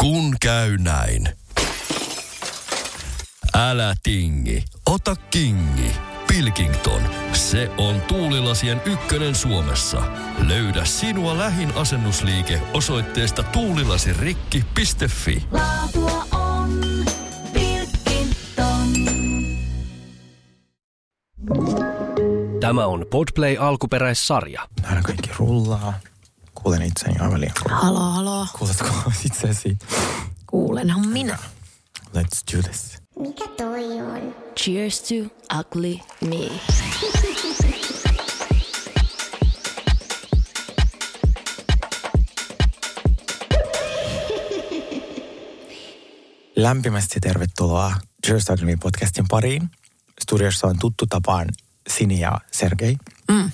Kun käy näin. Älä tingi, ota kingi. Pilkington, se on tuulilasien ykkönen Suomessa. Löydä sinua lähin asennusliike osoitteesta tuulilasirikki.fi. Laatua on Pilkington. Tämä on Podplay alkuperäissarja. Aina kaikki rullaa. Kuulen itseni aivan liian kovaa. Halo, halo. Kuuletko itsesi? Kuulenhan minä. Let's do this. Mikä toi on? Cheers to ugly me. Lämpimästi tervetuloa Cheers Academy podcastin pariin. Studiossa on tuttu tapaan Sini ja Sergei. Mm.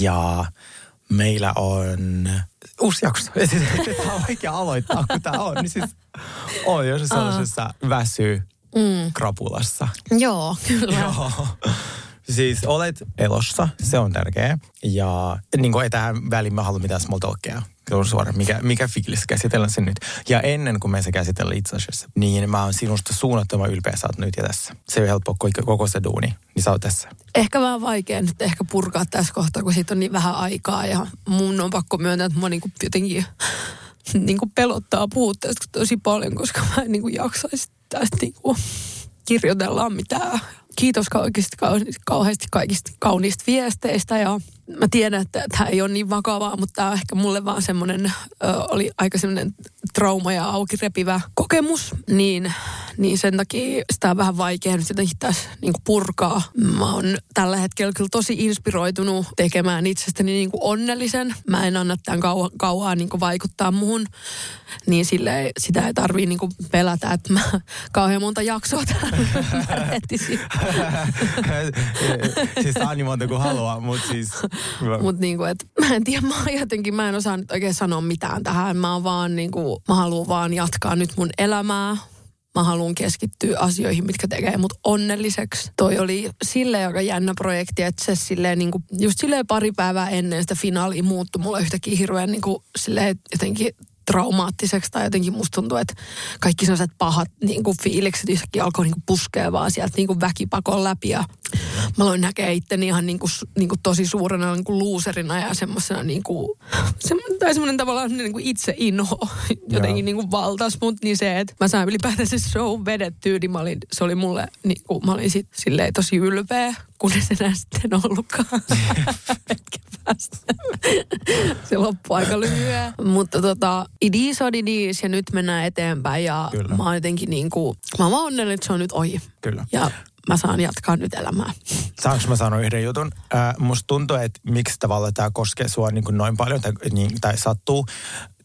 Ja meillä on uusi jakso. Tämä on vaikea aloittaa, kun tämä on. Niin siis on jos sellaisessa väsy Mm. krapulassa. Joo, kyllä. Joo. Siis olet elossa, se on tärkeä. Ja niin kuin ei tähän väliin mä halua mitään small talkia. Suora, mikä, mikä fiilis käsitellään sen nyt. Ja ennen kuin me se käsitellään itse asiassa, niin mä oon sinusta suunnattoman ylpeä, sä oot nyt ja tässä. Se on helppo koko, koko se duuni, niin sä oot tässä. Ehkä vähän vaikea nyt ehkä purkaa tässä kohtaa, kun siitä on niin vähän aikaa ja mun on pakko myöntää, että mua niinku jotenkin niinku pelottaa puhua tästä tosi paljon, koska mä en niinku jaksaisi tästä niinku kirjoitella mitään. Kiitos kaikista, kauheasti kaikista kauniista viesteistä ja mä tiedän, että tämä ei ole niin vakavaa, mutta tämä on ehkä mulle vaan semmoinen, oli aika semmoinen trauma ja auki repivä kokemus, niin, niin sen takia sitä on vähän vaikea nyt jotenkin tässä niin purkaa. Mä oon tällä hetkellä kyllä tosi inspiroitunut tekemään itsestäni niin kuin onnellisen. Mä en anna tämän kauan, kauan niin kuin vaikuttaa muhun, niin sille sitä ei tarvii niin kuin pelätä, että mä kauhean monta jaksoa täällä siis saa niin monta kuin haluaa, mutta siis... Mutta niinku, et, mä en tiedä, mä jotenkin, mä en osaa nyt oikein sanoa mitään tähän. Mä oon vaan niinku, mä haluan vaan jatkaa nyt mun elämää. Mä haluan keskittyä asioihin, mitkä tekee mut onnelliseksi. Toi oli sille aika jännä projekti, että se silleen niinku, just silleen pari päivää ennen sitä finaalia muuttui mulle yhtäkkiä hirveän niinku, silleen jotenkin traumaattiseksi tai jotenkin musta tuntuu, että kaikki sellaiset pahat niin kuin fiilikset yhtäkkiä alkoi niin kuin puskea vaan sieltä niin kuin väkipakon läpi ja mä aloin näkeä itteni ihan niin kuin, niin kuin tosi suurena niin kuin luuserina ja semmoisena niin kuin, se, tai semmoinen tavallaan niin kuin itse inho jotenkin niin kuin valtas mut, niin se, että mä sain ylipäätään se show vedettyä, niin mä olin, se oli mulle, niin kuin, mä olin sit silleen tosi ylpeä, kunnes enää sitten ollutkaan hetken päästä. se loppui aika lyhyen. Mutta tota, idis on idis ja nyt mennään eteenpäin ja Kyllä. mä oon jotenkin niin kuin, mä oon onnellinen, että se on nyt ohi. Kyllä. Ja mä saan jatkaa nyt elämää. Saanko mä sanoa yhden jutun? Äh, musta tuntuu, että miksi tavallaan tämä koskee sua niin kuin noin paljon tai, niin, tai sattuu.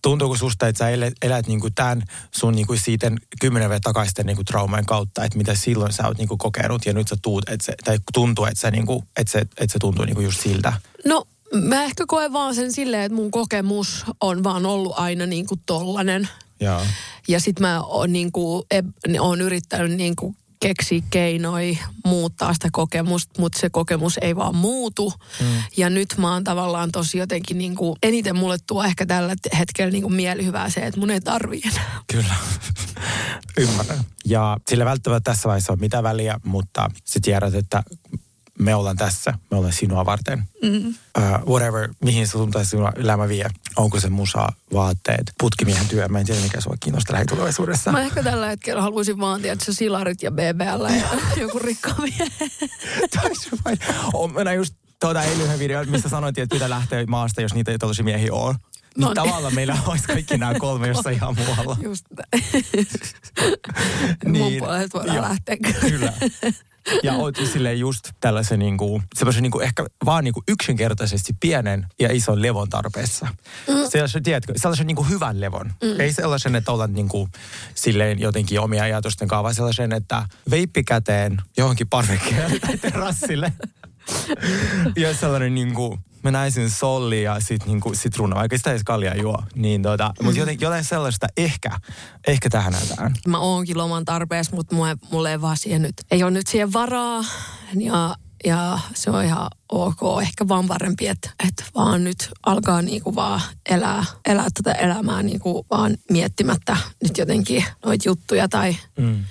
Tuntuuko susta, että sä elät, elät niin kuin tämän sun niin kuin siitä kymmenen vuotta takaisten niin kuin trauman kautta, että mitä silloin sä oot niin kuin kokenut ja nyt sä tuut, että se, tai tuntuu, että, sä, niin kuin, että, se, että se tuntuu niin kuin just siltä. No mä ehkä koen vaan sen silleen, että mun kokemus on vaan ollut aina niin kuin tollanen. Joo. Ja sit mä oon, niin kuin, oon yrittänyt niin kuin keksiä keinoja muuttaa sitä kokemusta, mutta se kokemus ei vaan muutu. Mm. Ja nyt mä oon tavallaan tosi jotenkin niin kuin, eniten mulle tuo ehkä tällä hetkellä niin kuin mielihyvää se, että mun ei tarvii enää. Kyllä. Ymmärrän. Ja sillä välttämättä tässä vaiheessa on mitä väliä, mutta sä tiedät, että me ollaan tässä, me ollaan sinua varten. Mm. Uh, whatever, mihin suuntaan sinua elämä vie. Onko se musa, vaatteet, putkimiehen työ. Mä en tiedä, mikä sua kiinnostaa lähitulevaisuudessa. Mä ehkä tällä hetkellä haluaisin vaan, tiedätkö, silarit ja BBL ja joku rikkaamia. on, mä just tuota eilen yhden video, missä sanoitin, että pitää lähteä maasta, jos niitä ei tällaisia miehiä ole. Niin No niin. tavallaan meillä olisi kaikki nämä kolme jossain ihan muualla. Just Mun Niin, puolesta voidaan joo. lähteä. Kyllä. Ja oot silleen just tällaisen niinku, semmoisen niinku ehkä vaan niinku yksinkertaisesti pienen ja ison levon tarpeessa. Mm. Sellaisen, tiedätkö, sellaisen niinku hyvän levon. Mm. Ei sellaisen, että ollaan niinku silleen jotenkin omia ajatusten kanssa, vaan sellaisen, että veippi käteen johonkin parvekkeelle tai terassille. ja sellainen niinku, mä näin sen solli ja sit niinku sitruuna, vaikka sitä ei edes kaljaa juo. Niin tota, mm. mutta joten, jotain sellaista ehkä, ehkä tähän näytään. Mä oonkin loman tarpeessa, mutta mulle, mulle ei vaan siihen nyt, ei ole nyt siihen varaa. Ja ja se on ihan ok. Ehkä vaan parempi, että, että vaan nyt alkaa niinku vaan elää, elää tätä elämää niinku vaan miettimättä nyt jotenkin noita juttuja tai Mm.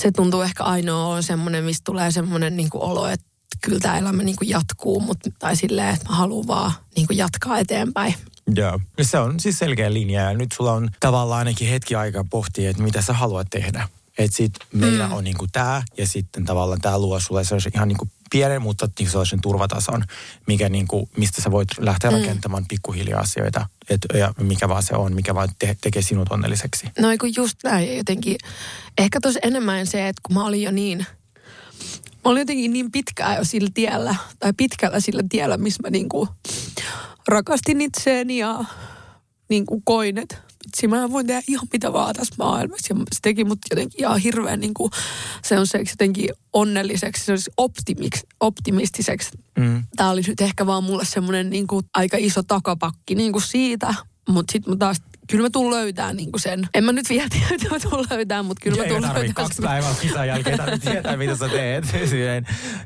se tuntuu ehkä ainoa on semmoinen, mistä tulee semmoinen niinku olo, että kyllä tämä elämä niinku jatkuu, mutta tai silleen, että mä haluan vaan niinku jatkaa eteenpäin. Joo. Se on siis selkeä linja ja nyt sulla on tavallaan ainakin hetki aikaa pohtia, että mitä sä haluat tehdä. Että sit meillä mm. on niinku tää ja sitten tavallaan tää luo sulle sellaisen ihan niinku pienen, mutta niinku sellaisen turvatason, mikä niinku, mistä sä voit lähteä mm. rakentamaan pikkuhiljaa asioita. Et, ja mikä vaan se on, mikä vaan te, tekee sinut onnelliseksi. No kun just näin jotenkin, ehkä tos enemmän se, että kun mä olin jo niin, olin jotenkin niin pitkään jo sillä tiellä, tai pitkällä sillä tiellä, missä mä niinku rakastin itseäni ja niinku koin, että vitsi, mä voin tehdä ihan mitä vaan tässä maailmassa. Ja se teki mut jotenkin ihan hirveän niinku, se on se jotenkin onnelliseksi, se olisi optimiksi, optimistiseksi. Mm. Tämä oli nyt ehkä vaan mulle semmoinen niinku aika iso takapakki niinku siitä, mutta sitten mä taas kyllä mä tuun löytää niinku sen. En mä nyt vielä tiedä, että mä tuun löytää, mutta kyllä Ja mä tuun löytää. kaksi päivää kisan jälkeen tarvitse tietää, mitä sä teet.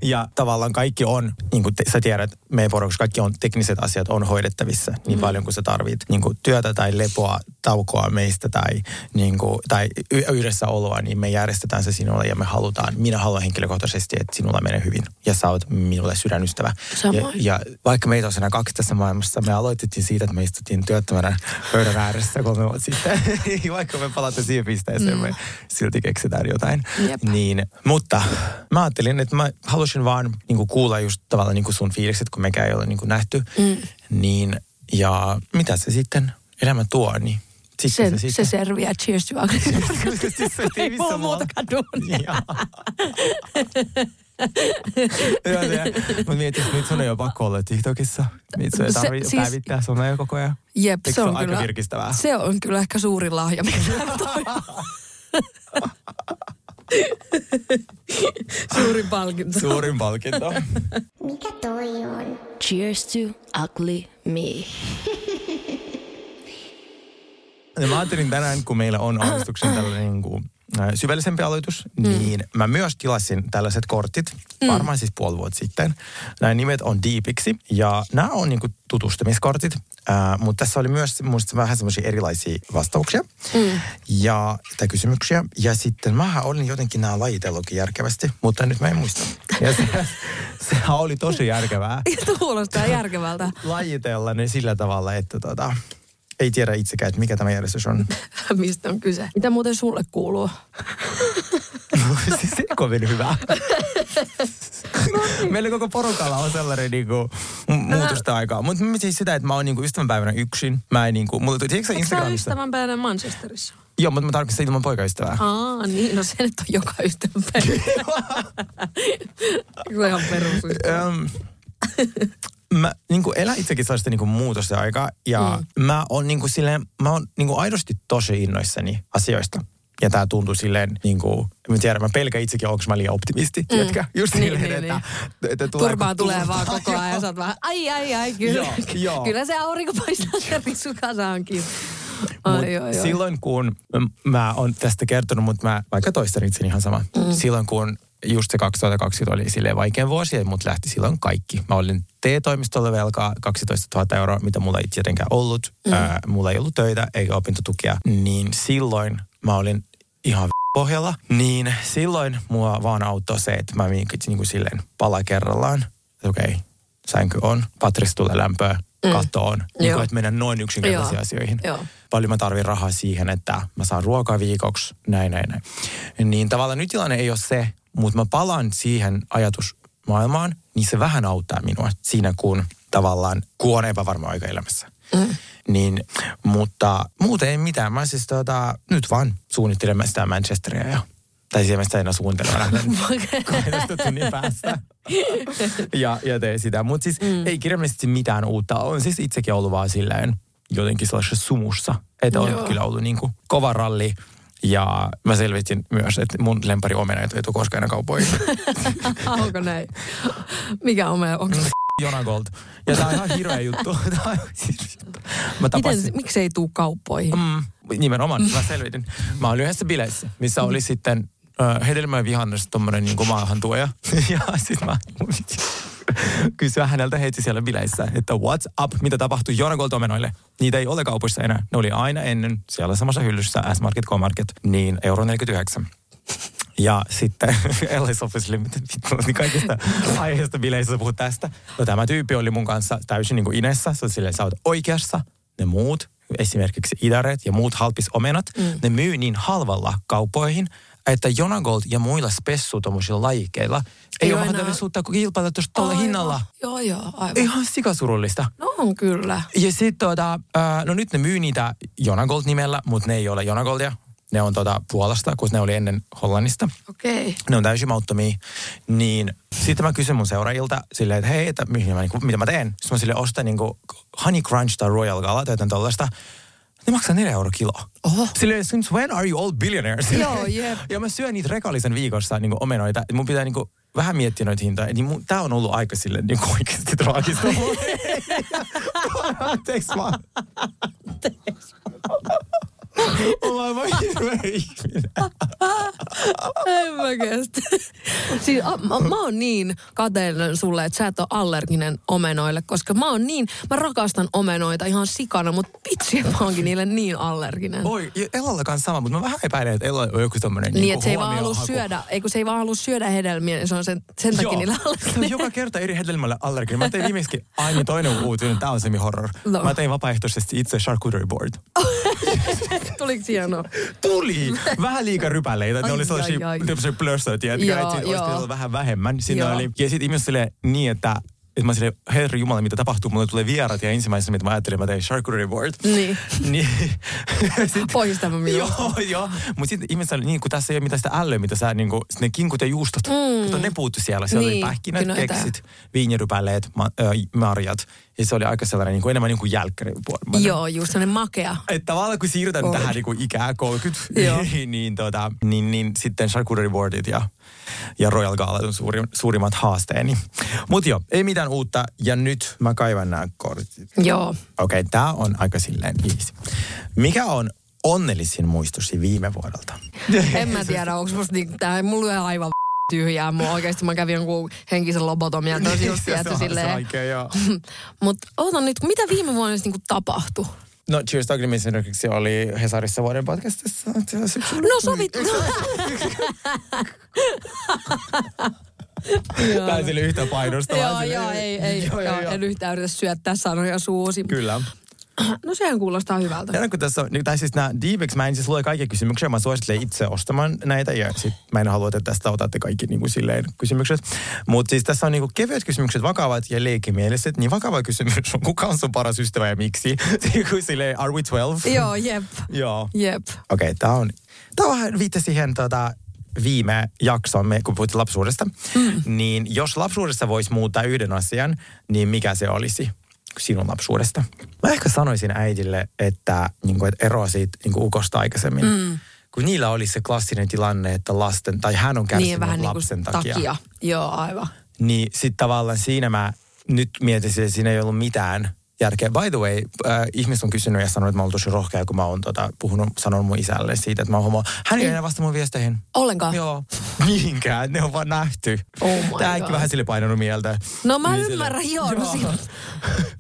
Ja tavallaan kaikki on, niin kuin te, sä tiedät, meidän porukassa kaikki on, tekniset asiat on hoidettavissa niin mm. paljon kuin sä tarvit. Niin kuin työtä tai lepoa, taukoa meistä tai, niin kuin, tai y- yhdessä oloa, niin me järjestetään se sinulle ja me halutaan, minä haluan henkilökohtaisesti, että sinulla menee hyvin ja sä oot minulle sydänystävä. Ja, Samoin. ja vaikka meitä on enää kaksi tässä maailmassa, me aloitettiin siitä, että me istuttiin työttömänä pöydän ääressä kolme vuotta sitten. vaikka me palataan siihen pisteeseen, mm. me silti keksitään jotain. Jep. Niin, mutta mä ajattelin, että mä halusin vaan niin kuulla just tavallaan niin sun fiilikset, kun mekään ei ole niin nähty. Mm. Niin, ja mitä se sitten elämä tuo, niin sitten Se, se, se sitten... selviää. Cheers to aggressiivisuus. Siis se Ei mulla muutakaan duunia. Joo. Se- Mutta mietin, että nyt sun ei ole pakko olla TikTokissa. Nyt sun ei Se- tarvitse siis- päivittää somea koko ajan. Jep, Eikö se on, aika kyllä, virkistävää? se on kyllä ehkä suurin lahja, mikä toi. Suurin palkinto. Suurin palkinto. Mikä toi on? Cheers to ugly me. Ja mä ajattelin tänään, kun meillä on aavistuksen tällainen niin kuin, syvällisempi aloitus, mm. niin mä myös tilasin tällaiset kortit, varmaan siis puoli vuotta sitten. Nämä nimet on Deepiksi ja nämä on niin kuin tutustumiskortit, äh, mutta tässä oli myös musta vähän semmoisia erilaisia vastauksia mm. ja, tai kysymyksiä. Ja sitten mä olin jotenkin nämä lajitellutkin järkevästi, mutta nyt mä en muista. Ja se, sehän oli tosi järkevää Kuulostaa järkevältä. lajitella ne sillä tavalla, että tota, ei tiedä itsekään, että mikä tämä järjestys on. Mistä on kyse? Mitä muuten sulle kuuluu? siis se on kovin hyvä. Meillä koko porukalla on sellainen niinku, mu- muutosta aikaa. Mutta mä siis sitä, että mä oon niinku ystävänpäivänä yksin. Mä en niinku, mulla tuli, tiedätkö sä Eikö sä Instagramista? ystävänpäivänä Manchesterissa? Joo, mutta mä tarkoitan sitä ilman poikaystävää. Aa, niin. No se nyt on joka ystävänpäivä. Kyllä ihan perusystävä. Mä niinku elän itsekin sellaista niinku muutosta aikaa ja mm. mä oon niinku silleen, mä oon niinku aidosti tosi innoissani asioista. Ja tää tuntuu silleen niinku, mä tiedän, mä pelkään itsekin, onko mä liian optimisti, mm. tiedätkö? Just Niin, silleen, niin, että, niin. että tuleeko Turpaa tulee vaan koko ajan ja sä oot vaan, ai ai ai, kyllä, Joo, joo. kyllä se aurinko paistaa se risukasaankin. Ai, silloin kun mä oon tästä kertonut, mutta mä vaikka toistan itseni ihan sama. Mm. Silloin kun just se 2020 oli silleen vaikein vuosi ja mut lähti silloin kaikki. Mä olin TE-toimistolle velkaa 12 000 euroa, mitä mulla ei tietenkään ollut. Mm. Ää, mulla ei ollut töitä eikä opintotukia. Niin silloin mä olin ihan pohjalla. Niin silloin mua vaan auttoi se, että mä niin kuin silleen pala kerrallaan. Okei, okay, sänky on, patrista tulee lämpöä, mm. katto on. Niin kuin, että mennään noin yksinkertaisiin Joo. asioihin Joo. paljon mä tarvin rahaa siihen, että mä saan ruokaa viikoksi, näin, näin, näin. Niin tavallaan nyt tilanne ei ole se, mutta mä palaan siihen ajatusmaailmaan, niin se vähän auttaa minua siinä, kun tavallaan, kun on epävarma aika elämässä. Mm. Niin, mutta muuten ei mitään. Mä siis tota, nyt vaan suunnittelen sitä Manchesteria ja tai siellä sitä enää 12 tunnin päästä. ja, ja teen sitä. Mutta siis mm. ei kirjallisesti mitään uutta. On siis itsekin ollut vaan silleen jotenkin sellaisessa sumussa. Että on Joo. kyllä ollut niin kuin kova ralli. Ja mä selvitin myös, että mun lempari omena ei tule koskaan enää kaupoihin. Onko näin? Mikä meidän, onko Jona Gold. Ja tää on ihan hirveä juttu. Siis- mä tapasin. Miten, miksi ei tuu kauppoihin? Mm, nimenomaan, mä selvitin. Mä olin yhdessä bileissä, missä oli sitten äh, hedelmä ja vihannes tommonen niin maahantuoja. ja sit mä kysyä häneltä heti siellä bileissä, että what's up, mitä tapahtui Jonagold-omenoille. Niitä ei ole kaupoissa enää. Ne oli aina ennen siellä samassa hyllyssä S-Market, K-Market, niin euro 49. Ja sitten Ellis Officelle, miten vittu, niin kaikista aiheista bileissä puhut tästä. No tämä tyyppi oli mun kanssa täysin niin kuin inessa. Se oli silleen, sä oot oikeassa. Ne muut, esimerkiksi idaret ja muut halpisomenat, mm. ne myy niin halvalla kaupoihin, että Jonagold ja muilla spessu lajikkeilla ei, Ei ole enää- mahdollisuutta kilpailla tuosta tuolla hinnalla. Joo, joo, aivan. Ihan sikasurullista. No on kyllä. Ja sitten tota, äh, no nyt ne myy niitä Jonagold nimellä, mutta ne ei ole Jonagoldia. Ne on tota Puolasta, kun ne oli ennen Hollannista. Okei. Okay. Ne on täysin mauttomia. Niin sitten mä kysyn mun seuraajilta silleen, että hei, että mihin mä, niinku, mitä mä teen? Sitten mä sille ostan niinku Honey Crunch tai Royal Gala tai jotain tollaista. Ne maksaa 4 euro kilo. Oho. Silleen, since when are you all billionaires? Joo, jep. ja mä syön niitä rekallisen viikossa niinku omenoita. Mun pitää niinku vähän miettiä noita hintoja. Niin mun, tää on ollut aika silleen niinku oikeasti traagista. Anteeksi vaan. Ollaan vaan hirveä ihminen. En mä kestä. Siis, a, mä, mä oon niin kateellinen sulle, että sä et ole allerginen omenoille, koska mä oon niin, mä rakastan omenoita ihan sikana, mutta vitsi, mä oonkin niille niin allerginen. Oi, ja Elalla kanssa sama, mutta mä vähän epäilen, että Ella on joku tommonen Niin, niinku että se ei vaan halua syödä, ei kun se ei vaan halua syödä hedelmiä, niin se on sen, sen takia Joo. niillä Se on allerginen. joka kerta eri hedelmälle allerginen. Mä tein viimeiskin aina toinen uutinen, tää on semi horror. No. Mä tein vapaaehtoisesti itse charcuterie board. Tuliko hienoa? Tuli! Vähän liikaa rypäleitä. Ne Ai, oli sellaisia ai, ai. tämmöisiä plössöjä, tiedätkö? Että olisi vähän vähemmän. Siinä oli. Ja sitten ihmiset silleen niin, että että mä silleen, herra jumala, mitä tapahtuu? Mulle tulee vierat ja ensimmäisenä, mitä mä ajattelin, mä tein charcuterie board. Niin. niin. tämä minusta. Joo, joo. Mutta sitten ihmiset niin, kun tässä ei ole mitään sitä ällöä, mitä sä niin kuin, ne kinkut ja juustot. Mm. Kato, ne puuttu siellä. Siellä Niin, oli pähkinät, kyllä keksit, viinirypäleet, ma, ö, marjat. Ja se oli aika sellainen niin kuin, enemmän niin kuin jälkkäri. Joo, just sellainen makea. Että tavallaan kun siirrytään tähän niin kuin ikää 30, Joo. niin, tota, niin, niin sitten charcuterie boardit ja, ja Royal on suuri, suurimmat haasteeni. Mutta joo, ei mitään uutta. Ja nyt mä kaivan nämä kortit. Joo. Okei, okay, tämä on aika silleen easy. Mikä on onnellisin muistosi viime vuodelta? En mä tiedä, onko musta niin, tää mulla aivan tyhjää. Mua oikeasti mä kävin jonkun henkisen lobotomian tosi just, on silleen. Mutta ootan nyt, mitä viime vuonna niinku tapahtui? No Cheers Talking esimerkiksi oli Hesarissa vuoden podcastissa. No sovit. Tämä ei sille yhtä painostavaa. Joo, joo, ei, ei. Joo, joo, joo. En yhtään yritä syöttää sanoja suusi. Kyllä. No sehän kuulostaa hyvältä. Ja kun tässä on, niin, tai siis nämä Divex, mä en siis lue kaikkia kysymyksiä, mä suosittelen itse ostamaan näitä ja sit mä en halua, että tästä otatte kaikki niin kuin silleen kysymykset. Mutta siis tässä on niin kuin kevyet kysymykset, vakavat ja leikimieliset. Niin vakava kysymys on, kuka on sun paras ystävä ja miksi? Niin kuin silleen, are we 12? Joo, jep. Joo. Jep. Okei, okay, tämä on, tämä on vähän viittasi siihen tota, viime jaksoon, me, kun puhuttiin lapsuudesta. Mm. Niin jos lapsuudessa voisi muuttaa yhden asian, niin mikä se olisi sinun lapsuudesta? Mä ehkä sanoisin äidille, että, niin kuin, että eroa siitä niin kuin ukosta aikaisemmin. Mm. Kun niillä oli se klassinen tilanne, että lasten, tai hän on kärsinyt Niin vähän niin lapsen kuin takia. takia. Joo, aivan. Niin sitten tavallaan siinä mä nyt mietisin, että siinä ei ollut mitään järkeä. By the way, äh, ihmiset on kysynyt ja sanonut, että mä oon tosi rohkea, kun mä oon tota, puhunut, sanonut mun isälle siitä, että mä oon homo. Hän ei enää vasta mun viesteihin. Ollenkaan. Joo. Mihinkään, ne on vaan nähty. Oh my Tääkin God. vähän sille painanut mieltä. No mä Niin sille- ymmärrän, joo. No, siinä-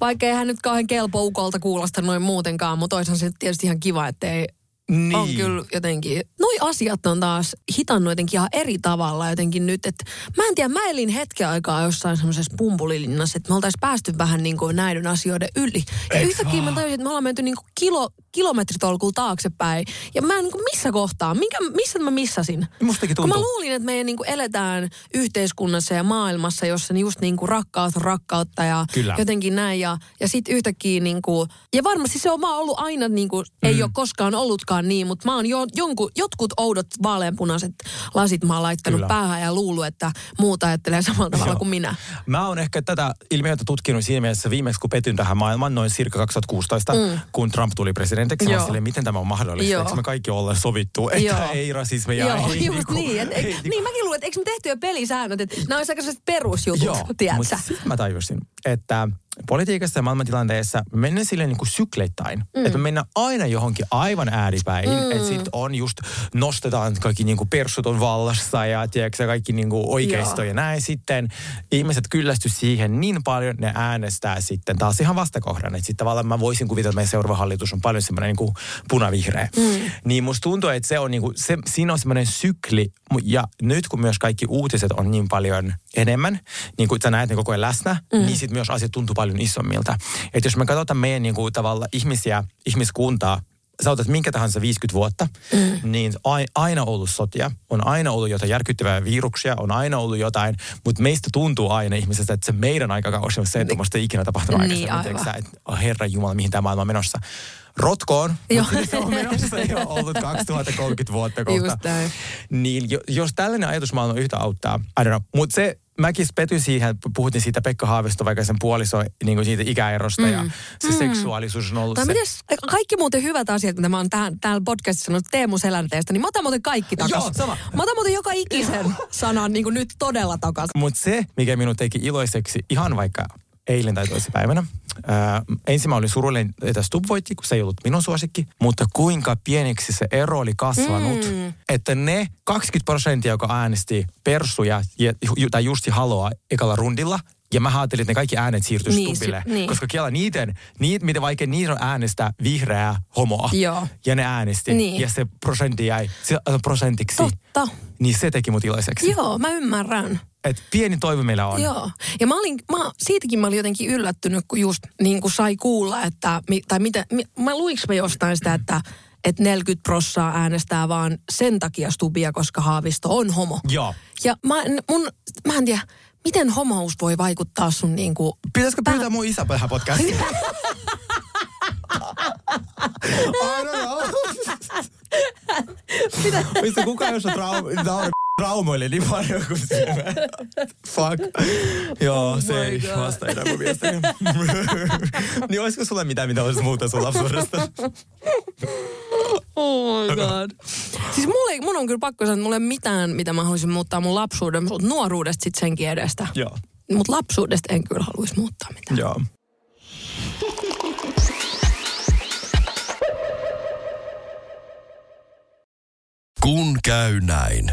Vaikka eihän nyt kauhean kelpo ukolta kuulosta noin muutenkaan, mutta olisihan se tietysti ihan kiva, ettei Niin. on kyllä jotenkin, noi asiat on taas hitannut jotenkin ihan eri tavalla jotenkin nyt, että mä en tiedä, mä elin hetken aikaa jossain semmoisessa pumpulilinnassa, että me oltaisiin päästy vähän niin kuin näiden asioiden yli. Ja yhtäkkiä mä tajusin, että me ollaan menty niin kuin kilo, kilometritolkulla taaksepäin. Ja mä en niin kuin missä kohtaa, minkä, missä mä missasin? Mustakin Kun mä tuntuu. luulin, että me niin kuin eletään yhteiskunnassa ja maailmassa, jossa just niin kuin rakkaus on rakkautta ja Kyllä. jotenkin näin. Ja, ja sitten yhtäkkiä niin kuin, ja varmasti se on vaan ollut aina niin kuin, Mm. ei ole koskaan ollutkaan niin, mutta mä oon jo, jonkun, jotkut oudot vaaleanpunaiset lasit mä oon laittanut Kyllä. päähän ja luullut, että muut ajattelee samalla tavalla Joo. kuin minä. Mä oon ehkä tätä ilmiötä tutkinut siinä mielessä viimeksi, kun petyn tähän maailmaan noin circa 2016, mm. kun Trump tuli presidentiksi. Oon silleen, miten tämä on mahdollista? Joo. Eikö me kaikki olla sovittu, että Joo. ei rasismia, Joo, ei just niinku- niin. Et, ei niinku- niin mäkin luulen, että eikö me tehty jo pelisäännöt, että nämä olisi aika sellaiset perusjutut, Joo, tiedätkö? mutta mä tajusin, että politiikassa ja maailmantilanteessa me mennään silleen niin kuin sykleittäin. Mm. Että me mennään aina johonkin aivan ääripäin. Mm. Että sit on just, nostetaan kaikki niin kuin persut on vallassa ja tiedätkö, kaikki niin kuin oikeisto Joo. ja näin. Sitten ihmiset kyllästy siihen niin paljon, ne äänestää sitten taas ihan vastakohdan. Että sitten tavallaan mä voisin kuvitella, että meidän seuraava hallitus on paljon semmoinen niin kuin punavihreä. Mm. Niin musta tuntuu, että se on niin kuin, se, siinä on semmoinen sykli. Ja nyt kun myös kaikki uutiset on niin paljon enemmän, niin kuin sä näet ne koko ajan läsnä, mm. niin sitten myös asiat tuntuu paljon isommilta. Että jos me katsotaan meidän niin kuin, tavalla ihmisiä, ihmiskuntaa, sä otat minkä tahansa 50 vuotta, mm. niin ai, aina ollut sotia, on aina ollut jotain järkyttävää viruksia, on aina ollut jotain, mutta meistä tuntuu aina ihmisestä, että se meidän aikakausi on se, että musta ei ikinä tapahtunut Niin, aikaisemmin. sä, että oh, herra Jumala, mihin tämä maailma on menossa. Rotkoon, Joo. mutta se on menossa jo ollut 2030 vuotta kohta. Just näin. Niin jo, jos tällainen ajatusmaailma yhtä auttaa, I don't know. Mutta se, mäkin petyin siihen, puhuttiin siitä Pekka Haavisto, vaikka sen puoliso, niin kuin siitä ikäerosta mm. ja se mm. seksuaalisuus on ollut Tai se. mites, kaikki muuten hyvät asiat, mitä mä oon tähän, täällä podcastissa sanonut Teemu Selänteestä, niin mä otan muuten kaikki takas. Joo, sama. Mä otan muuten joka ikisen sanan niin kuin nyt todella takas. Mutta se, mikä minut teki iloiseksi ihan vaikka eilen tai toisipäivänä. Ää, ensin mä olin surullinen, että Stub voitti, kun se ei ollut minun suosikki. Mutta kuinka pieneksi se ero oli kasvanut, mm. että ne 20 prosenttia, joka äänesti Persuja ja, tai Justi Haloa ekalla rundilla, ja mä ajattelin, että ne kaikki äänet siirtyisi Niin, Stubbille. si- niin. Koska Kela niiden, niitä, miten vaikea niiden on äänestää vihreää homoa. Joo. Ja ne äänesti. Niin. Ja se prosentti jäi se, äh, prosentiksi. Totta. Niin se teki mut iloiseksi. Joo, mä ymmärrän. Et pieni toivo meillä on. Joo. Ja mä olin, mä, siitäkin mä olin jotenkin yllättynyt, kun just niin kuin sai kuulla, että, tai mitä, mi, mä luiks mä jostain sitä, että että 40 prossaa äänestää vaan sen takia Stubia, koska Haavisto on homo. Joo. Ja mä, mun, mä en tiedä, miten homous voi vaikuttaa sun niinku... Pitäisikö pyytää mun isä tähän podcastiin? I don't know. Mistä kukaan jos on traum- naura traumoille niin paljon kuin se. Fuck. Joo, se my ei God. vasta enää mun viestiä. niin olisiko sulle mitään, mitä olisi muuta sun lapsuudesta? Oh my god. siis mulle, mun on kyllä pakko sanoa, että mulla ei ole mitään, mitä mä haluaisin muuttaa mun lapsuuden, mutta nuoruudesta sit senkin edestä. Joo. Mutta lapsuudesta en kyllä haluaisi muuttaa mitään. Joo. Kun käy näin.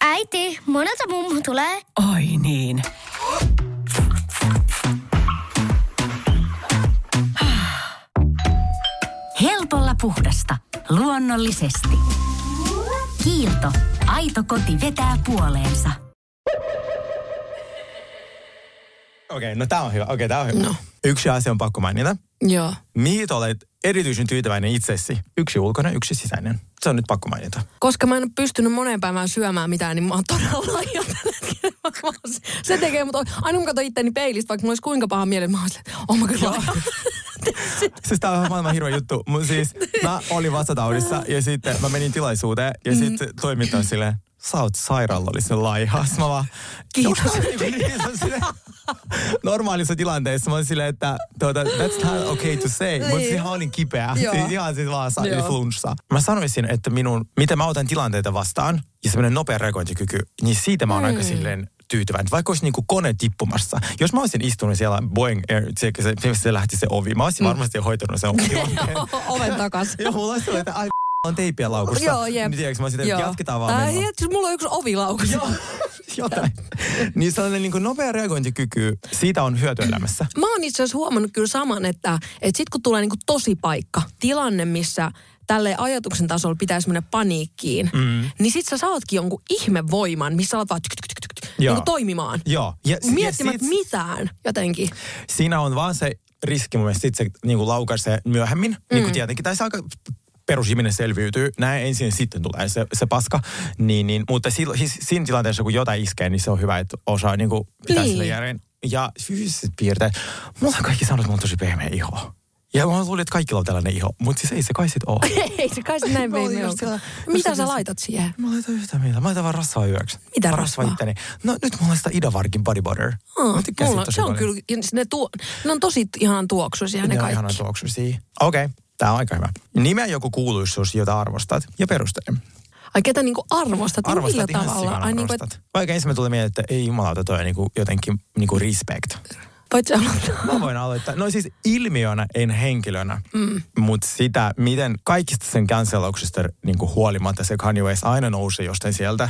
Äiti, monelta mummu tulee? Oi niin. Helpolla puhdasta. Luonnollisesti. Kiilto. Aito koti vetää puoleensa. Okei, no tää on hyvä. Okei, tää on hyvä. No. Yksi asia on pakko mainita. Joo. Mihin olet erityisen tyytyväinen itsesi? Yksi ulkoinen, yksi sisäinen. Se on nyt pakko mainita. Koska mä en ole pystynyt moneen päivään syömään mitään, niin mä oon todella hetkellä. Se tekee, mutta aina kun katson itteni peilistä, vaikka mulla olisi kuinka paha mieli, mä oon silleen, oh mä kyllä laiha. Siis tää on maailman hirveä juttu. Mun siis mä olin vatsataudissa ja sitten mä menin tilaisuuteen ja sitten toimittaja silleen, sä oot sairaalollisen laiha. Mä vaan, Kiitos. Se silleen- Normaalissa tilanteessa mä olin silleen, että tuota, that's not okay to say. Mutta Niin. ihan olin kipeä. Joo. Siis ihan siis vaan sa- Joo. flunssa. Mä sanoisin, että minun, miten mä otan tilanteita vastaan ja semmoinen nopea reagointikyky, niin siitä mä oon aika silleen tyytyväinen. Vaikka olisi niinku kone tippumassa. Jos mä olisin istunut siellä Boeing Air, se, se, se lähti se ovi, mä olisin varmasti jo hoitanut sen tilanteen. Oven takas. Joo, mulla olisi että on teippiä laukussa. Joo, jep. Niin tiedätkö, mä sitten, Joo. jatketaan vaan Äh, menoa. hei, mulla on yksi ovilaukus. Joo. jotain. Niin sellainen niin kuin nopea reagointikyky, siitä on hyötyä elämässä. Mä oon itse asiassa huomannut kyllä saman, että, että sit kun tulee niinku tosi paikka, tilanne, missä tälle ajatuksen tasolla pitäisi mennä paniikkiin, mm. niin sit sä saatkin jonkun ihmevoiman, missä alat vaan tyk, tyk, tyk, tyk, Joo. niinku toimimaan. Joo. Ja, Miettimät ja sit- mitään jotenkin. siinä on vaan se riski mun mielestä, sit se niin kuin laukaisee myöhemmin, mm. niin kuin tietenkin, tai se aika perusihminen selviytyy, näin ensin sitten tulee se, se paska, niin, niin, mutta silloin, siis siinä tilanteessa, kun jotain iskee, niin se on hyvä, että osaa niin kuin, pitää Niin. sille järjen. Ja fyysiset piirteet, mulla on kaikki sanonut, että mulla on tosi pehmeä iho. Ja mä luulin, että kaikilla on tällainen iho, mutta siis ei se kai sit ole. Ei se kai se näin pehmeä ole. Mitä sä laitat siihen? Mä laitan yhtään mitään. Mä laitan vaan rasvaa yöksi. Mitä Mä rasvaa? itteni. No nyt mulla on sitä Idavarkin body butter. Oh, mä tykkään mulla, se on paljon. kyllä, ne, tuo, ne on tosi ihan tuoksuisia ne Ne on kaikki. ihanan tuoksuisia. Okei, okay. Tää on aika hyvä. Nimeä joku kuuluisuus, jota arvostat ja perustele. Ai ketä niinku arvostat, niin millä Arvostat tavalla? Ai niinku, arvostat. et, Vaikka ensin tuli mieleen, että ei jumalauta, toi on niinku jotenkin niinku respect. Voit sä aloittaa? Mä voin aloittaa. No siis ilmiönä, en henkilönä. Mm. Mutta sitä, miten kaikista sen cancelauksista niinku huolimatta se Kanye West aina nousee jostain sieltä.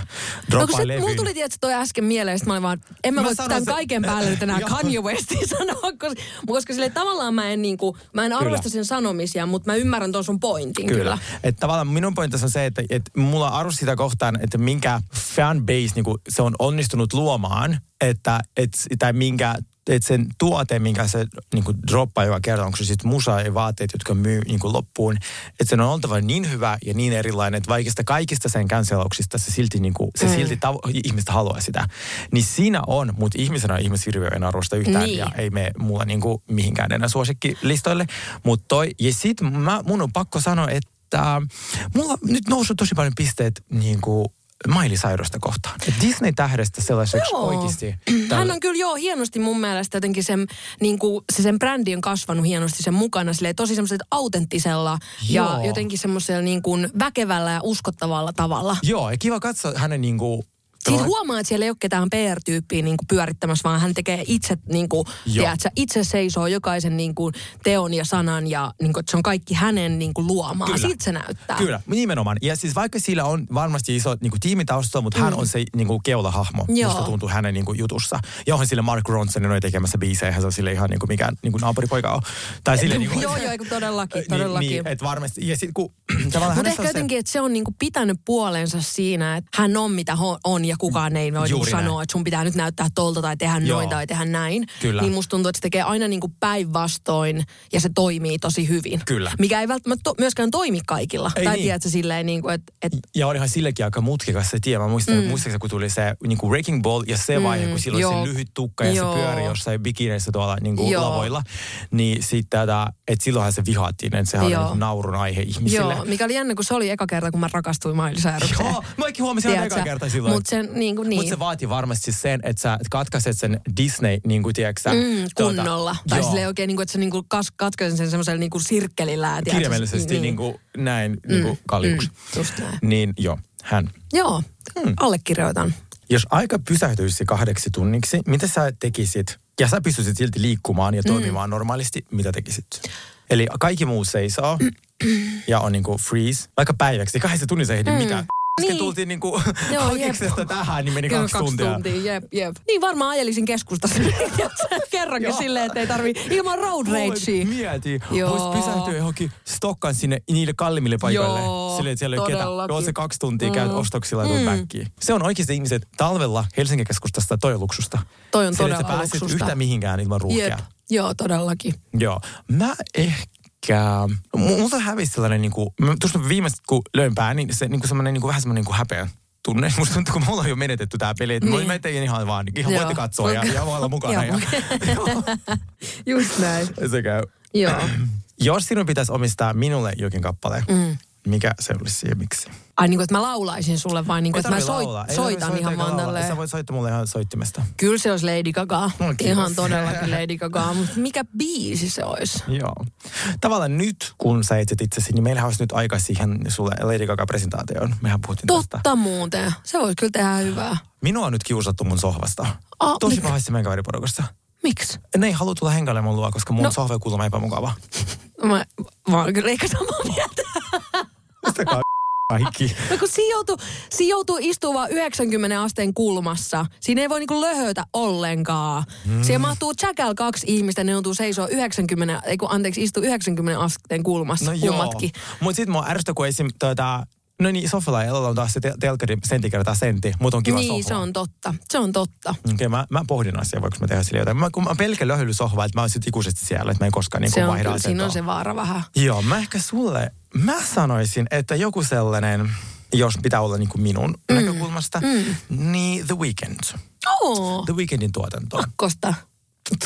No kun se, mulla tuli tietysti toi äsken mieleen, sit mä olin vaan, en mä, Mä voi tämän sen- kaiken päälle nyt enää. Kanye Westin sanoa, koska, koska sille tavallaan mä en niinku, mä en arvosta sen sanomisia, mutta mä ymmärrän ton sun pointin kyllä. Kyllä. Että tavallaan minun pointti on se, että, että mulla on arvo sitä kohtaan, että minkä fanbase niin se on onnistunut luomaan, että, että, tai minkä että sen tuote, minkä se niin kuin droppaa joka kerta, onko se sitten musa ja vaatteet, jotka myy niin kuin loppuun, että sen on oltava niin hyvä ja niin erilainen, että vaikista kaikista sen cancelauksista se silti, niin kuin, se Mm. silti tavo- ihmiset haluaa sitä. Niin siinä on, mutta ihmisenä ihmishirviö en arvosta yhtään Niin. ja ei mene mulla niin kuin mihinkään enää suosikkilistoille. Mutta toi, ja sit mä, mun on pakko sanoa, että mulla nyt noussut tosi paljon pisteet niin kuin Miley Cyrusta kohtaan. Et Disney-tähdestä sellaiseksi Joo. oikeasti. Hän on kyllä joo hienosti mun mielestä jotenkin sen, niin kuin, se sen brändi on kasvanut hienosti sen mukana silleen, tosi semmoisella autenttisella ja Joo. jotenkin semmoisella niin kuin väkevällä ja uskottavalla tavalla. Joo, ja kiva katsoa hänen niin kuin, Siis huomaa, että siellä ei ole ketään PR-tyyppiä niin kuin pyörittämässä, vaan hän tekee itse, niin kuin, tiedätkö, itse seisoo jokaisen niin kuin, teon ja sanan ja niin kuin, että se on kaikki hänen niin kuin, luomaa. Kyllä. Siltä se näyttää. Kyllä, nimenomaan. Ja siis vaikka sillä on varmasti iso niin kuin, tiimitaustalla, mutta mm. hän on se niin kuin, keulahahmo, Joo. musta tuntuu hänen niin kuin, jutussa. Ja onhan sille Mark Ronson noin tekemässä biisejä, eihän se ole sille ihan niin kuin, mikään niin kuin, naapuripoika on. Tai sille, niin kuin, joo, joo, eikö todellakin, Niin, todellakin. niin, että varmasti. Ja sitten kun Mutta ehkä on se- jotenkin, että se on niinku pitänyt puolensa siinä, että hän on mitä on ja kukaan ei voi Juuri näin. sanoa, että sun pitää nyt näyttää tolta tai tehdä Joo. noin tai tehdä näin. Kyllä. Niin musta tuntuu, että se tekee aina niinku päinvastoin ja se toimii tosi hyvin. Kyllä. Mikä ei välttämättä to- myöskään toimi kaikilla. Ei tai niin. tiedätkö silleen, niinku, että et, Ja olihan sillekin aika mutkikas se tie. Mä muistan, mm. muistatko, kun tuli se niin kuin Wrecking Ball ja se vaihe, kun silloin joo. se lyhyt tukka ja Joo. se pyöri jossain bikineissä tuolla niin kuin Joo. lavoilla. Niin sitten tätä, että silloinhan se vihattiin, että sehän oli Joo. niin kuin naurun aihe ihmisille. joo, mikä oli jännä, kun se oli eka kerta, kun mä rakastuin Miley. Joo, mäkin huomasin eka kerta silloin. Mutta sen niin kuin niin. Mutta se vaatii varmasti sen, että sä katkaiset sen Disney, niin kuin tiedätkö sä, Mm, tuota, kunnolla. tai joo, silleen oikein, niin kuin, että sä niin kuin kas, katkaisen sen semmoisella niin kuin sirkkelillä. kirjaimellisesti niin. kuin näin niin kuin kaljuksi. Mm, just näin. Niin joo, hän. Joo, Mm. allekirjoitan. Jos aika pysähtyisi kahdeksi tunniksi, mitä sä tekisit? Ja sä pystyisit silti liikkumaan ja toimimaan Mm. normaalisti, mitä tekisit? Eli kaikki muu seisoo ja on niinku freeze. Vaikka päiväksi, kahdessa tunnissa ehdi mm. mitään. Äsken Niin. tultiin niinku Joo, hakeksesta tähän, niin meni Kyllä kaksi, tuntia. tuntia. Jep, jep. Niin varmaan ajelisin keskustassa kerrankin silleen, että ei tarvi ilman road ragea. Mieti, voisi pysähtyä johonkin stokkaan sinne niille kalliimmille paikoille. Joo, Silleen, että siellä ei ole todellakin. Joo, se kaksi tuntia käyt Mm. ostoksilla ja Mm. Se on oikeasti ihmiset talvella Helsingin keskustasta toi on luksusta. Toi on Silleen, että todella sä pääset luksusta. yhtään mihinkään ilman ruuhkia. Jep. Joo, todellakin. Joo. Mä ehkä... Multa hävisi sellainen, niin kuin, mä tuosta viimeistä kun löin pää, niin se niin kuin semmoinen, niin kuin, vähän semmoinen niin kuin häpeä tunne. Musta tuntuu, kun me ollaan jo menetetty tää peli. Että Niin. mä tein ihan vaan, ihan Joo. voitte katsoa ja, ja voi olla mukana. ja, Just näin. se käy. Joo. Jos sinun pitäisi omistaa minulle jokin kappale, Mm. Mikä se olisi ja miksi? Ai niin kuin, että mä laulaisin sulle vai niin kuin, Ei että mä soit, laulaa. Ei soitan ihan vaan laulaa. Sä tälleen. voit soittaa mulle ihan soittimesta. Kyllä se olisi Lady Gaga. No, kiitos. ihan todellakin Lady Gaga. Mutta mikä biisi se olisi? Joo. Tavallaan nyt, kun sä etsit itsesi, niin meillä olisi nyt aika siihen sulle Lady Gaga-presentaatioon. Mehän puhuttiin tästä. Totta muuten. Se voisi kyllä tehdä hyvää. Minua on nyt kiusattu mun sohvasta. Ah, Tosi mikä? pahasti meidän kaveriporukassa. Miksi? Ne ei halua tulla hengailemaan mun luo, koska mun No. sohva on kuulemma epämukava. Mä, mä oon kyllä ehkä samaa mieltä. Kaikki. No kun siinä joutuu, siinä joutuu istumaan vaan 90 asteen kulmassa. Siinä ei voi niinku löhötä ollenkaan. Mm. Siellä mahtuu Jackal kaksi ihmistä, ne joutuu seisoo 90, ei kun anteeksi, istuu 90 asteen kulmassa No kummatkin. Mutta sitten mua ärsyttää, kun esim. Tuota, No niin, Sofalla ja on taas se tel- telkkari sentti kertaa sentti, mutta on kiva Niin, sohva. se on totta. Se on totta. Okei, okay, mä, mä pohdin asiaa, voiko mä tehdä sille jotain. Mä, kun mä pelkän löhöilysohvaa, että mä oon sit ikuisesti siellä, että mä en koskaan niin se on, vaihda kyllä, siinä on asentoa. se vaara vähän. Joo, mä ehkä sulle, mä sanoisin, että joku sellainen, jos pitää olla niin kuin minun mm. näkökulmasta, mm. niin The Weeknd. Oo, The Weekndin tuotanto. kosta.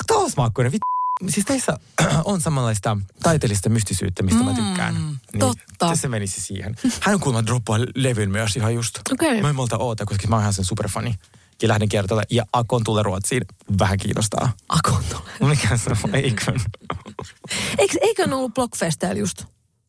Taas Maakkonen, vit... Siis teissä on samanlaista taiteellista mystisyyttä, mistä mä tykkään. Niin, totta. Se menisi siihen. Hän on kuulemma droppaa levyn myös ihan just. Okei. Mä en multa oota, koska mä oon ihan sen superfani. Ja lähden kertoa. Ja Akon tulee Ruotsiin. Vähän kiinnostaa. Akon tulee. Mikä se on? Eikö? Eikö, eikö ollut Blockfesteillä just?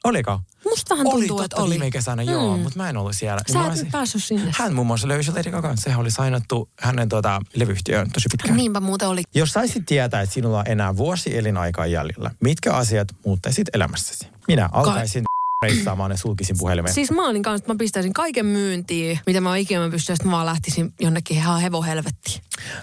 Oliko? Musta vähän oli tuntuu, totta että oli. viime kesänä, joo, mutta mä en ollut siellä. Sä et olisin- nyt päässyt sinne. Hän muun muassa löysi Lady Gagan. Sehän oli sainattu hänen tuota, levyyhtiöön tosi pitkään. Niinpä muuten oli. Jos saisit tietää, että sinulla on enää vuosi elinaikaa jäljellä, mitkä asiat muuttaisit elämässäsi? Minä alkaisin reissaamaan ja sulkisin puhelimen. Siis mä olin kanssa, että mä pistäisin kaiken myyntiin, mitä mä ikinä pystyn, ja sitten mä vaan lähtisin jonnekin ihan hevohelvettiin.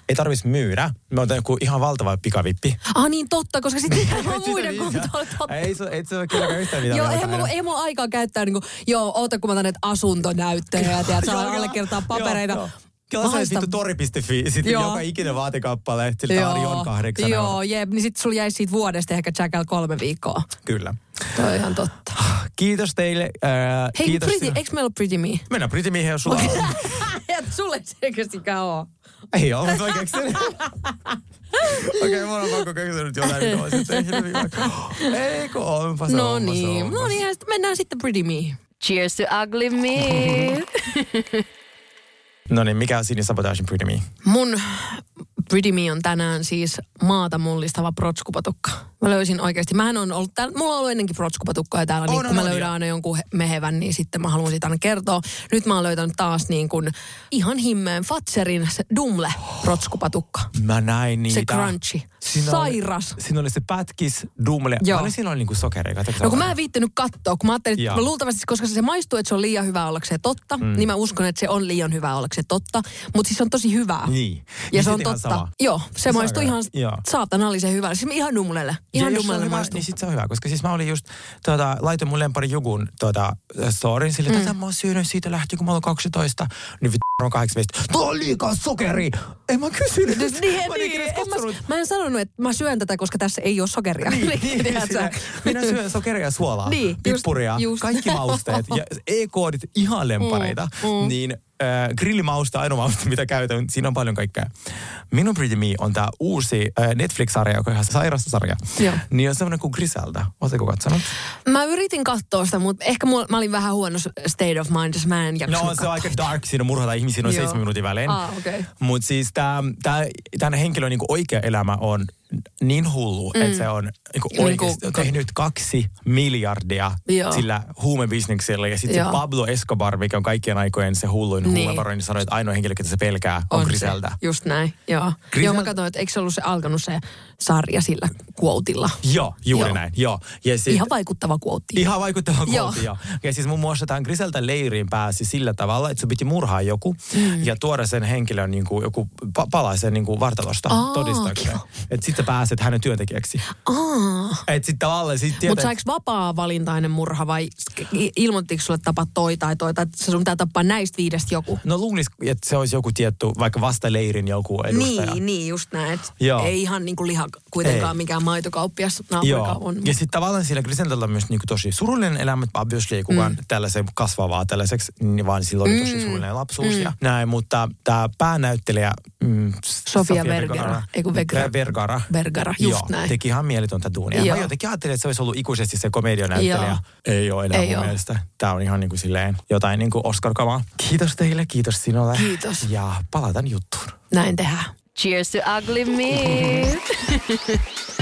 Ei tarvitsisi myydä. Mä otan joku ihan valtava pikavippi. Ah niin totta, koska sitten Sitä muiden viisiä. kontolla totta. Ei se, ei se ole kylläkään yhtään mitään. Joo, Mä otan mulla, ei mulla aikaa käyttää niinku, joo, oota kun mä näitä asuntonäyttöjä ja tiedät, saa joo. allekirjoittaa papereita. Joo, joo. Sä Haista- vittu tori.fi, sitten Joo. joka ikinen vaatekappale, sillä Arion kahdeksan Joo, jep, niin sit sulla jäisi siitä vuodesta ehkä Jackal kolme viikkoa. Kyllä. Toi on ihan totta. Kiitos teille. Äh, Hei, kiitos pretty, sinä- eikö meillä ole Pretty Me? Mennään Pretty Miehen, jos sulla on. Et sulle ei selkeästikään oo. Ei ole, mutta mä keksin. Okei, mulla on pakko keksiä nyt jotain, mitä olisin tehnyt. Ei kun onpa se No onpa se, niin, onpa no niin, ja sitten mennään sitten Pretty Me. Cheers to ugly me. No niin, mikä on Sini Sabotagein Pretty Me? Mun Pretty Me on tänään siis maata mullistava protskupatukka. Mä löysin oikeasti, mähän on ollut täällä, mulla on ollut ennenkin protskupatukkoja täällä, niin On, kun on, mä on, löydän joo. aina jonkun he- mehevän, niin sitten mä haluan siitä aina kertoa. Nyt mä oon löytänyt taas niin kuin ihan himmeen Fatserin se Dumle protskupatukka. Mä näin niitä. Se crunchy. Siinä Sairas. Oli, siinä oli se pätkis, dumle. Joo. Paljon siinä oli niinku sokeria? Katsotaanko No kun mä en viittinyt katsoa, kun mä ajattelin, että mä luultavasti, koska se maistuu, että se on liian hyvä ollakseen totta, mm. niin mä uskon, että se on liian hyvä ollakseen totta. Mutta siis se on tosi hyvää. Niin. Ja Niin se on totta. sama. Joo, se on maistuu ihan. Joo. saatanallisen hyvää. Siis ihan dumlelle. Ihan ja jos se on hyvä, niin sit se on hyvä, koska siis mä olin just, tuota, laitoin mun lempari Jugun tuota, storin sille, että mm. mä oon syönyt siitä lähtien, kun mä olin 12, niin vittu on 18. Tuo on liikaa sokeri! Ei mä kysynyt. Niin, mä niin, en en mä, mä en sanonut, että mä syön tätä, koska tässä ei ole sokeria. Niin, niin, tiedätkö? sinä, minä syön sokeria ja suolaa, Niin, just- pippuria, just. kaikki mausteet ja E-koodit ihan lempareita. Mm, mm. Niin äh, grillimausta, ainoa mausta, mitä käytän, siinä on paljon kaikkea. Minun Pretty Me on tämä uusi äh, Netflix-sarja, joka on ihan sairas sarja. Joo. Niin on semmoinen kuin Griselda. Oletteko katsonut? Mä yritin katsoa sitä, mutta ehkä mulla, mä olin vähän huono state of mind, jos mä en No se on aika dark, siinä murhataan ihmisiä noin seitsemän minuutin välein. Ah, okei. Mutta siis tämän henkilön niinku oikea elämä on niin hullu, mm. että se on niinku Niinku- oikeasti on tehnyt kaksi miljardia Joo. sillä huumebisneksellä. Ja sitten se Joo. Pablo Escobar, mikä on kaikkien aikojen se hulluin Niin. niin. huumevaroni, niin sanoi, että ainoa henkilö, ketä se pelkää, on, on Griselda. Se, just näin, joo. Grisel- Joo, mä katsoin, että eikö se ollut se alkanut se sarja sillä quoteilla. Joo, juuri Joo. näin. Joo. Ja sit, Ihan vaikuttava quote. Ihan vaikuttava Joo. kooti, joo. Ja siis muun muassa tähän Griseltä leiriin pääsi sillä tavalla, että se piti murhaa joku mm. ja tuoda sen henkilön niin kuin, joku pa- palaisen niin kuin vartalosta Aa, todistaakseen. kiva. Että sitten pääset hänen työntekijäksi. Aa. Että sitten tavallaan sit Mutta tietää, saiko vapaa-valintainen murha vai ilmoittiko sulle tapa toi tai toi, tai sun pitää tappaa näistä viidestä joku? No luulis, että se olisi joku tietty, vaikka vasta leirin joku edustaja. Niin, niin, just näin. et Joo. Ei ihan niin kuin liha kuitenkaan Ei. mikään maitokauppias Joo. naapurikaan on. Ja sitten tavallaan sillä Griseltalla on myös niinku tosi surullinen elämä, obviously ei kukaan mm. tällaisen kasvavaa tällaiseksi, niin vaan sillä oli tosi Mm. surullinen lapsuus ja näin, mutta tämä päänäyttelijä mm, Sofia Vergara. Kun Vergara. Ver- Vergara. Vergara, just Joo, näin. teki ihan mieletöntä duunia. Joo. Mä jotenkin ajattelin, että se olisi ollut ikuisesti se komedianäyttelijä. Joo. Ei ole enää Ei mun oo. mielestä. Tämä on ihan niin kuin silleen jotain niin kuin Oscar-kamaa. Kiitos teille, kiitos sinulle. Kiitos. Ja palataan juttuun. Näin tehdään. Cheers to ugly me.